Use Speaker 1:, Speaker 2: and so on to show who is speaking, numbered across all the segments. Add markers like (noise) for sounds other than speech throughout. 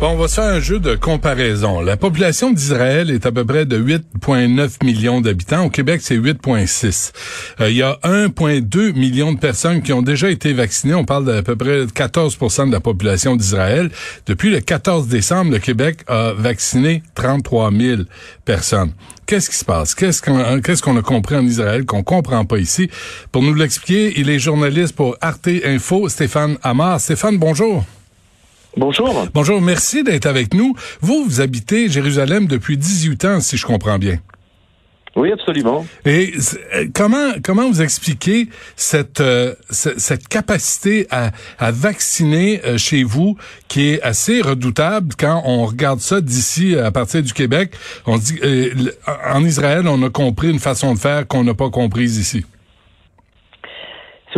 Speaker 1: Bon, on va faire un jeu de comparaison. La population d'Israël est à peu près de 8,9 millions d'habitants. Au Québec, c'est 8,6. Euh, il y a 1,2 million de personnes qui ont déjà été vaccinées. On parle d'à peu près 14% de la population d'Israël. Depuis le 14 décembre, le Québec a vacciné 33 000 personnes. Qu'est-ce qui se passe? Qu'est-ce qu'on qu'est-ce qu'on a compris en Israël qu'on comprend pas ici? Pour nous l'expliquer, il est journaliste pour Arte Info, Stéphane Amar. Stéphane, bonjour.
Speaker 2: Bonjour.
Speaker 1: Bonjour, merci d'être avec nous. Vous, vous habitez Jérusalem depuis 18 ans, si je comprends bien.
Speaker 2: Oui, absolument.
Speaker 1: Et euh, comment comment vous expliquez cette euh, cette capacité à, à vacciner euh, chez vous qui est assez redoutable quand on regarde ça d'ici à partir du Québec, on dit en Israël, on a compris une façon de faire qu'on n'a pas comprise ici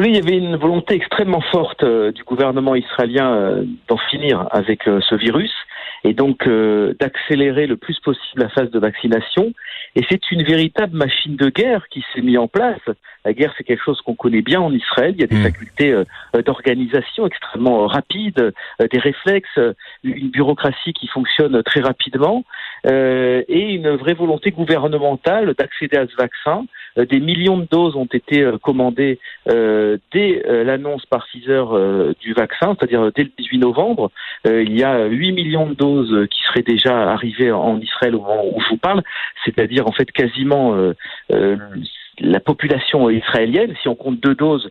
Speaker 2: il y avait une volonté extrêmement forte euh, du gouvernement israélien euh, d'en finir avec euh, ce virus et donc d'accélérer le plus possible la phase de vaccination. Et c'est une véritable machine de guerre qui s'est mise en place. La guerre, c'est quelque chose qu'on connaît bien en Israël. Il y a des mmh. facultés d'organisation extrêmement rapides, des réflexes, une bureaucratie qui fonctionne très rapidement et une vraie volonté gouvernementale d'accéder à ce vaccin des millions de doses ont été euh, commandées euh, dès l'annonce par Pfizer du vaccin, c'est-à-dire dès le 18 novembre. il y a 8 millions de doses qui seraient déjà arrivées en Israël au moment où je vous parle, c'est-à-dire en fait quasiment la population israélienne, si on compte deux doses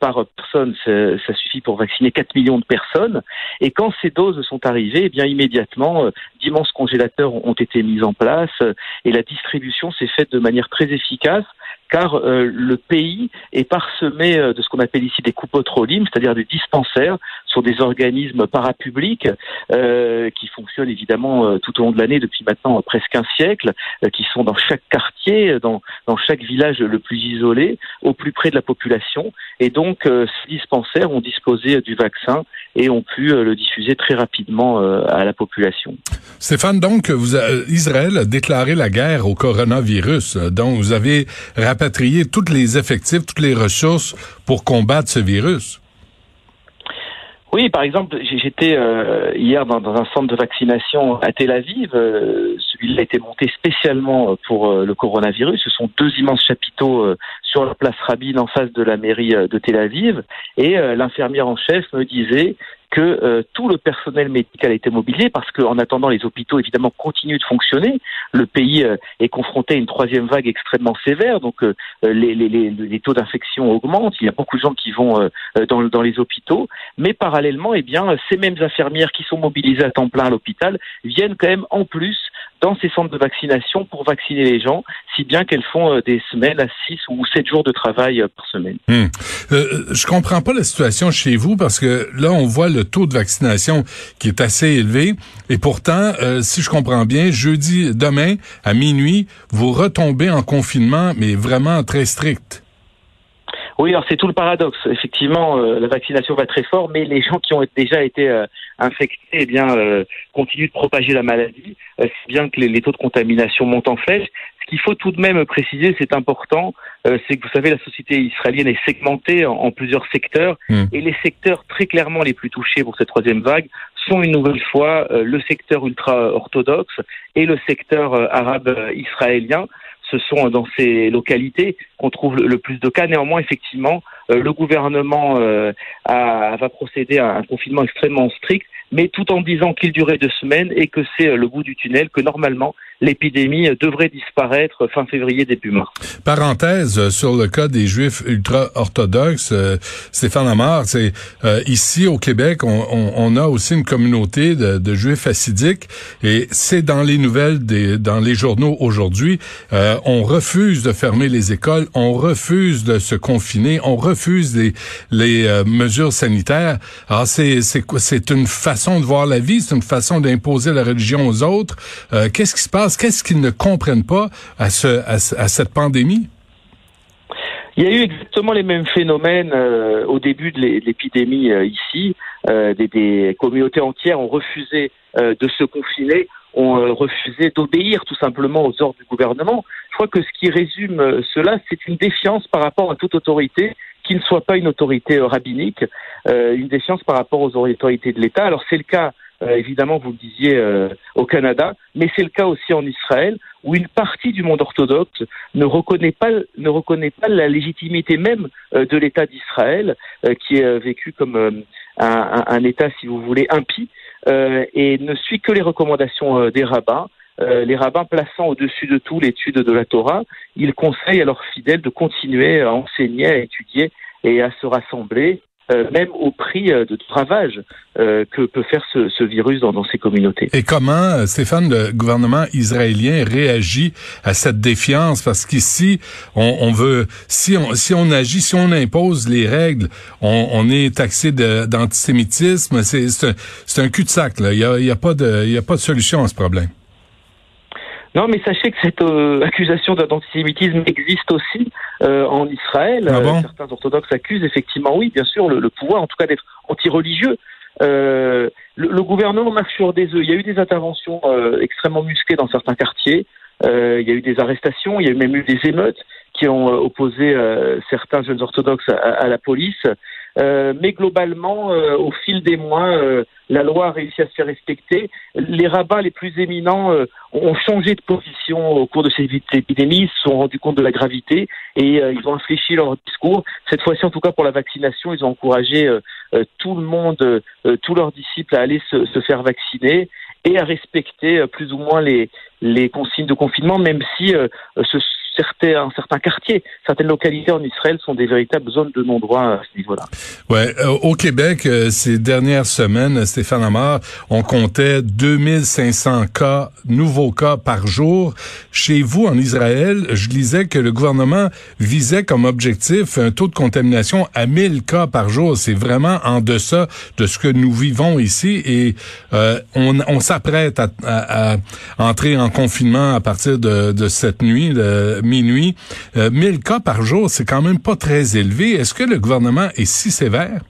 Speaker 2: par personne, ça, suffit pour vacciner 4 millions de personnes. Et quand ces doses sont arrivées, eh bien immédiatement, d'immenses congélateurs ont été mis en place et la distribution s'est faite de manière très efficace car euh, le pays est parsemé euh, de ce qu'on appelle ici des coupotrolimes, c'est-à-dire des dispensaires, sur des organismes parapublics euh, qui fonctionnent évidemment tout au long de l'année depuis maintenant presque un siècle, qui sont dans chaque quartier, dans, dans chaque village le plus isolé, au plus près de la population. Et donc ces dispensaires ont disposé du vaccin et ont pu le diffuser très rapidement à la population.
Speaker 1: Stéphane, donc vous, Israël a déclaré la guerre au coronavirus, dont vous avez rapatrier tous les effectifs, toutes les ressources pour combattre ce virus.
Speaker 2: Oui, par exemple, j'étais euh, hier dans, un centre de vaccination à Tel Aviv. Euh, celui-là a été monté spécialement pour euh, le coronavirus. Ce sont deux immenses chapiteaux sur la place Rabin en face de la mairie de Tel Aviv. Et l'infirmière en chef me disait que euh, tout le personnel médical a été mobilisé parce qu'en attendant, les hôpitaux évidemment continuent de fonctionner. Le pays euh, est confronté à une troisième vague extrêmement sévère, donc euh, les, taux d'infection augmentent. Il y a beaucoup de gens qui vont dans, dans, les hôpitaux, mais parallèlement, eh bien, ces mêmes infirmières qui sont mobilisées à temps plein à l'hôpital viennent quand même en plus dans ces centres de vaccination pour vacciner les gens, si bien qu'elles font des semaines à 6 ou 7 jours de travail par semaine.
Speaker 1: Hmm. Euh, je comprends pas la situation chez vous parce que là, on voit le le taux de vaccination qui est assez élevé. Et pourtant, euh, si je comprends bien, jeudi, demain, à minuit, vous retombez en confinement, mais vraiment très strict.
Speaker 2: Oui, alors c'est tout le paradoxe. Effectivement, euh, la vaccination va très fort, mais les gens qui ont déjà été euh, infectés, eh bien, continuent de propager la maladie, si bien que les, taux de contamination montent en flèche. Ce qu'il faut tout de même préciser, c'est important, c'est que vous savez, la société israélienne est segmentée en, plusieurs secteurs, hmm. et les secteurs très clairement les plus touchés pour cette troisième vague sont une nouvelle fois le secteur ultra-orthodoxe et le secteur arabe israélien ce sont dans ces localités qu'on trouve le plus de cas. Néanmoins, effectivement, euh, le gouvernement euh, va procéder à un confinement extrêmement strict, mais tout en disant qu'il durait deux semaines et que c'est euh, le bout du tunnel, que normalement l'épidémie devrait disparaître fin février, début mars.
Speaker 1: Parenthèse euh, sur le cas des Juifs ultra-orthodoxes, euh, Stéphane Amar, c'est euh, ici au Québec, on, on, on, a aussi une communauté de, de Juifs assidiques et c'est dans les nouvelles, des, dans les journaux aujourd'hui, euh, on refuse de fermer les écoles, on refuse de se confiner, on refuse les, les mesures sanitaires. Alors c'est c'est une façon de voir la vie, c'est une façon d'imposer la religion aux autres. Qu'est-ce qui se passe? Qu'est-ce qu'ils ne comprennent pas à, ce, à, cette pandémie?
Speaker 2: Il y a eu exactement les mêmes phénomènes euh, au début de l'épidémie euh, ici. Euh, des, des, communautés entières ont refusé de se confiner ont refusé d'obéir tout simplement aux ordres du gouvernement. Je crois que ce qui résume cela, c'est une défiance par rapport à toute autorité qui ne soit pas une autorité rabbinique, une défiance par rapport aux autorités de l'État. Alors c'est le cas euh, évidemment, vous le disiez, euh, au Canada, mais c'est le cas aussi en Israël, où une partie du monde orthodoxe ne reconnaît pas, ne reconnaît pas la légitimité même euh, de l'État d'Israël, qui est vécu comme un, État, si vous voulez, impie, et ne suit que les recommandations des rabbins. Les rabbins plaçant au-dessus de tout l'étude de la Torah, ils conseillent à leurs fidèles de continuer à enseigner, à étudier et à se rassembler euh, même au prix euh, de ravage euh, que peut faire ce, ce virus dans, dans, ces communautés.
Speaker 1: Et comment, Stéphane, le gouvernement israélien réagit à cette défiance? Parce qu'ici, on, on, veut, si on, si on agit, si on impose les règles, on, on est taxé d'antisémitisme. C'est un, un cul-de-sac. Il n'y a, y a, a pas de solution à ce problème.
Speaker 2: Non, mais sachez que cette euh, accusation d'antisémitisme existe aussi euh, en Israël.
Speaker 1: Ah
Speaker 2: euh, certains orthodoxes accusent effectivement, oui, bien sûr, le, pouvoir, en tout cas, d'être anti-religieux. Le, le, gouvernement marche sur des œufs. Il y a eu des interventions extrêmement musclées dans certains quartiers. il y a eu des arrestations. Il y a même eu des émeutes qui ont opposé certains jeunes orthodoxes à, à la police. Euh, mais globalement, euh, au fil des mois, euh, la loi a réussi à se faire respecter. Les rabbins les plus éminents ont changé de position au cours de cette épidémie, se sont rendus compte de la gravité et ils ont infléchi leur discours. Cette fois-ci, en tout cas pour la vaccination, ils ont encouragé tout le monde, tous leurs disciples à aller se, se, faire vacciner et à respecter plus ou moins les, les consignes de confinement, même si ce certains, certains quartiers, certaines localités en Israël sont des véritables zones de non-droit à ce niveau-là.
Speaker 1: Ouais, euh, au Québec, euh, ces dernières semaines, Stéphane Amar, on comptait 2500 cas, nouveaux cas par jour. Chez vous, en Israël, je lisais que le gouvernement visait comme objectif un taux de contamination à 1000 cas par jour. C'est vraiment en deçà de ce que nous vivons ici et euh, on, s'apprête à, à, entrer en confinement à partir de, de cette nuit. Minuit. 1000 euh, cas par jour, c'est quand même pas très élevé. Est-ce que le gouvernement est si sévère?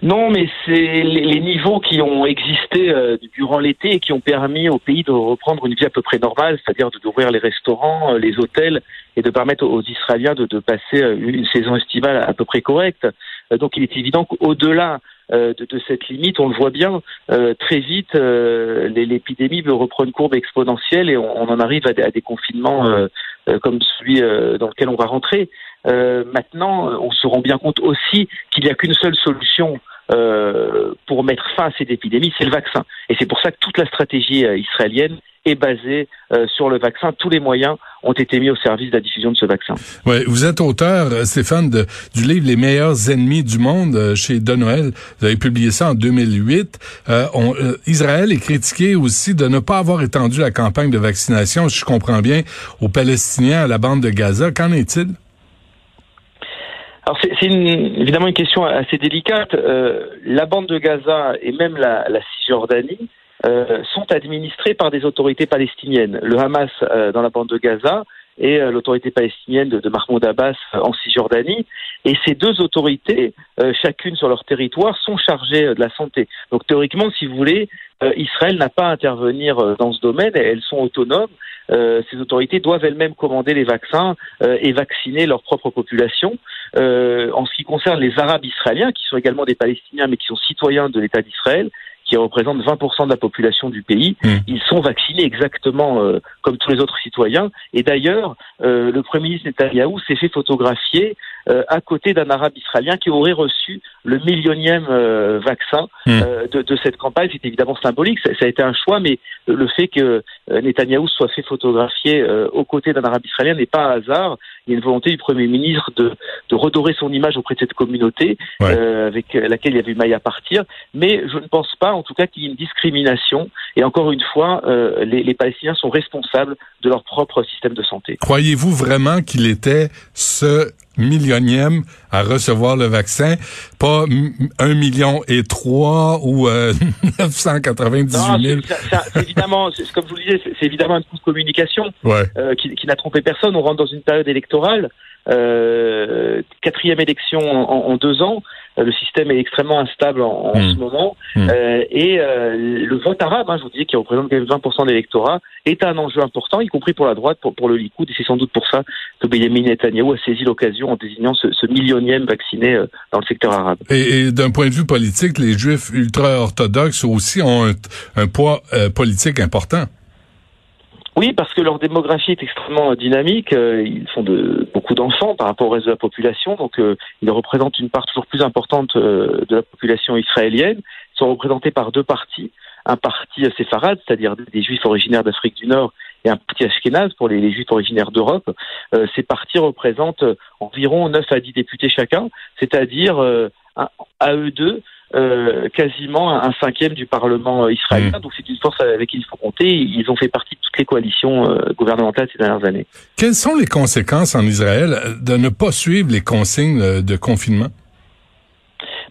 Speaker 2: Non, mais c'est les, niveaux qui ont existé euh, durant l'été et qui ont permis au pays de reprendre une vie à peu près normale, c'est-à-dire d'ouvrir les restaurants, euh, les hôtels et de permettre aux Israéliens de, de, passer une saison estivale à peu près correcte. donc il est évident qu'au-delà de, de, cette limite, on le voit bien, très vite, l'épidémie reprend une courbe exponentielle et on, en arrive à des confinements comme celui dans lequel on va rentrer. maintenant, on se rend bien compte aussi qu'il n'y a qu'une seule solution euh, pour mettre fin à cette épidémie, c'est le vaccin. Et c'est pour ça que toute la stratégie euh, israélienne est basée euh, sur le vaccin. Tous les moyens ont été mis au service de la diffusion de ce vaccin.
Speaker 1: Ouais, vous êtes auteur, Stéphane, de, du livre Les meilleurs ennemis du monde chez De Noël. Vous avez publié ça en 2008. On, Israël est critiqué aussi de ne pas avoir étendu la campagne de vaccination, je comprends bien, aux Palestiniens à la bande de Gaza. Qu'en est-il?
Speaker 2: Alors c'est évidemment une question assez délicate. Euh, la bande de Gaza et même la, Cisjordanie euh, sont administrées par des autorités palestiniennes. Le Hamas euh, dans la bande de Gaza et euh, l'autorité palestinienne de, de, Mahmoud Abbas en Cisjordanie. Et ces deux autorités, chacune sur leur territoire, sont chargées de la santé. Donc théoriquement, si vous voulez, Israël n'a pas à intervenir dans ce domaine. Elles sont autonomes. ces autorités doivent elles-mêmes commander les vaccins et vacciner leur propre population. Euh, en ce qui concerne les Arabes israéliens, qui sont également des Palestiniens, mais qui sont citoyens de l'État d'Israël, qui représentent 20% de la population du pays, mmh. ils sont vaccinés exactement euh, comme tous les autres citoyens. Et d'ailleurs, euh, le Premier ministre Netanyahou s'est fait photographier euh, à côté d'un arabe israélien qui aurait reçu le millionième euh, vaccin hmm. euh, de, de, cette campagne. C'est évidemment symbolique, ça, ça, a été un choix, mais le fait que Netanyahou soit fait photographier aux côtés d'un arabe israélien n'est pas un hasard. Il y a une volonté du Premier ministre de, de redorer son image auprès de cette communauté avec laquelle il y avait maille à partir. Mais je ne pense pas, en tout cas, qu'il y ait une discrimination. Et encore une fois, les, les Palestiniens sont responsables de leur propre système de santé.
Speaker 1: Croyez-vous vraiment qu'il était ce millionième à recevoir le vaccin, pas un million et trois ou euh, (laughs) 998 000.
Speaker 2: C'est évidemment, comme je vous le disais, c'est évidemment un coup de communication
Speaker 1: ouais.
Speaker 2: euh, qui, qui n'a trompé personne. On rentre dans une période électorale. Euh, quatrième élection en, deux ans. Euh, le système est extrêmement instable en, hmm. ce moment. Hmm. Euh, et euh, le vote arabe, hein, je vous dis, qui représente quand même 20% de l'électorat, est un enjeu important, y compris pour la droite, pour, pour le Likoud. Et c'est sans doute pour ça que Benjamin Netanyahu a saisi l'occasion en désignant ce, ce millionième vacciné dans le secteur arabe.
Speaker 1: Et, d'un point de vue politique, les juifs ultra-orthodoxes aussi ont un, un poids politique important.
Speaker 2: Oui, parce que leur démographie est extrêmement dynamique. Euh, ils font de, beaucoup d'enfants par rapport au reste de la population, donc euh, ils représentent une part toujours plus importante euh, de la population israélienne. Ils sont représentés par deux partis. Un parti séfarade, c'est-à-dire des juifs originaires d'Afrique du Nord, et un parti ashkénaze pour les, juifs originaires d'Europe. ces partis représentent environ 9 à 10 députés chacun, c'est-à-dire à eux deux, euh, quasiment un cinquième du Parlement euh, israélien. Mmh. Donc c'est une force avec qui il faut compter. Ils ont fait partie de toutes les coalitions euh, gouvernementales ces dernières années.
Speaker 1: Quelles sont les conséquences en Israël de ne pas suivre les consignes de confinement?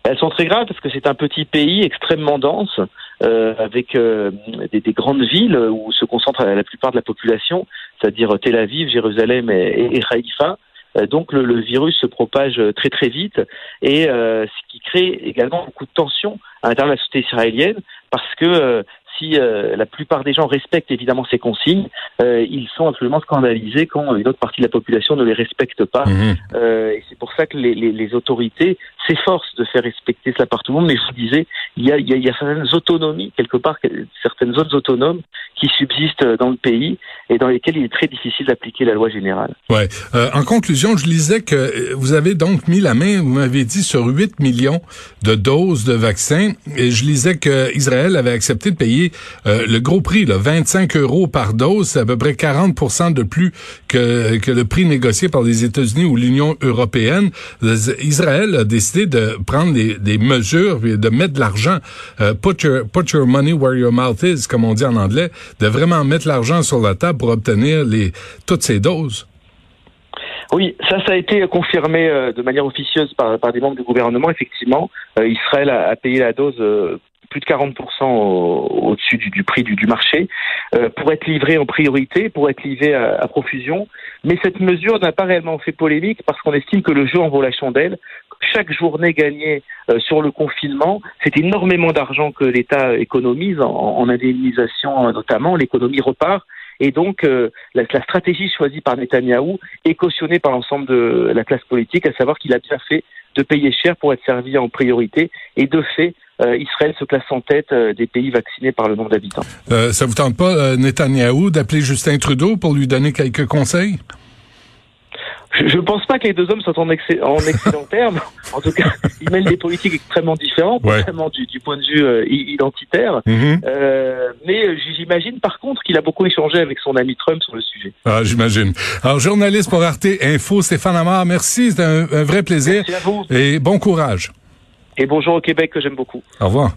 Speaker 2: Ben, elles sont très graves parce que c'est un petit pays extrêmement dense, euh, avec des, des, grandes villes où se concentre la plupart de la population, c'est-à-dire Tel Aviv, Jérusalem et, et Haïfa. Euh, donc le, virus se propage euh, très très vite et euh, ce qui crée également beaucoup de tensions à l'intérieur de la société israélienne parce que si la plupart des gens respectent évidemment ces consignes, ils sont absolument scandalisés quand une autre partie de la population ne les respecte pas. Mmh. et c'est pour ça que les, les, les autorités s'efforcent de faire respecter cela par tout le monde. Mais je vous disais, il y a, il y a, certaines autonomies, quelque part, certaines zones autonomes qui subsistent dans le pays et dans lesquelles il est très difficile d'appliquer la loi générale.
Speaker 1: Ouais. Euh, en conclusion, je lisais que vous avez donc mis la main, vous m'avez dit, sur 8 millions de doses de vaccins. Et je lisais que Israël avait accepté de payer euh, le gros prix, là, 25 euros par dose. C'est à peu près 40% de plus que, que le prix négocié par les États-Unis ou l'Union européenne. Israël a décidé de prendre des, mesures, de mettre de l'argent, euh, put, your, money where your mouth is, comme on dit en anglais, de vraiment mettre l'argent sur la table pour obtenir les, toutes ces doses.
Speaker 2: Oui, ça, ça a été confirmé euh, de manière officieuse par, des membres du gouvernement. Effectivement, Israël a, payé la dose plus de 40% au-dessus du, prix du, marché pour être livré en priorité, pour être livré à, à profusion. Mais cette mesure n'a pas réellement fait polémique parce qu'on estime que le jeu en vaut la chandelle, chaque journée gagnée euh, sur le confinement, c'est énormément d'argent que l'État économise en, indemnisation euh, notamment. L'économie repart. Et donc, euh, la, stratégie choisie par Netanyahou est cautionnée par l'ensemble de la classe politique, à savoir qu'il a bien fait de payer cher pour être servi en priorité. Et de fait, Israël se place en tête des pays vaccinés par le nombre d'habitants.
Speaker 1: ça vous tente pas, Netanyahou, d'appeler Justin Trudeau pour lui donner quelques conseils?
Speaker 2: Je ne pense pas que les deux hommes soient en, en excellent (laughs) terme. En tout cas, ils mènent des politiques extrêmement différentes, vraiment du, point de vue euh, identitaire. Euh, mais j'imagine par contre qu'il a beaucoup échangé avec son ami Trump sur le sujet.
Speaker 1: Ah, j'imagine. Alors, journaliste pour Arte Info, Stéphane Amar, merci, c'est un, un, vrai plaisir.
Speaker 2: Merci à vous.
Speaker 1: Et bon courage.
Speaker 2: Et bonjour au Québec que j'aime beaucoup.
Speaker 1: Au revoir.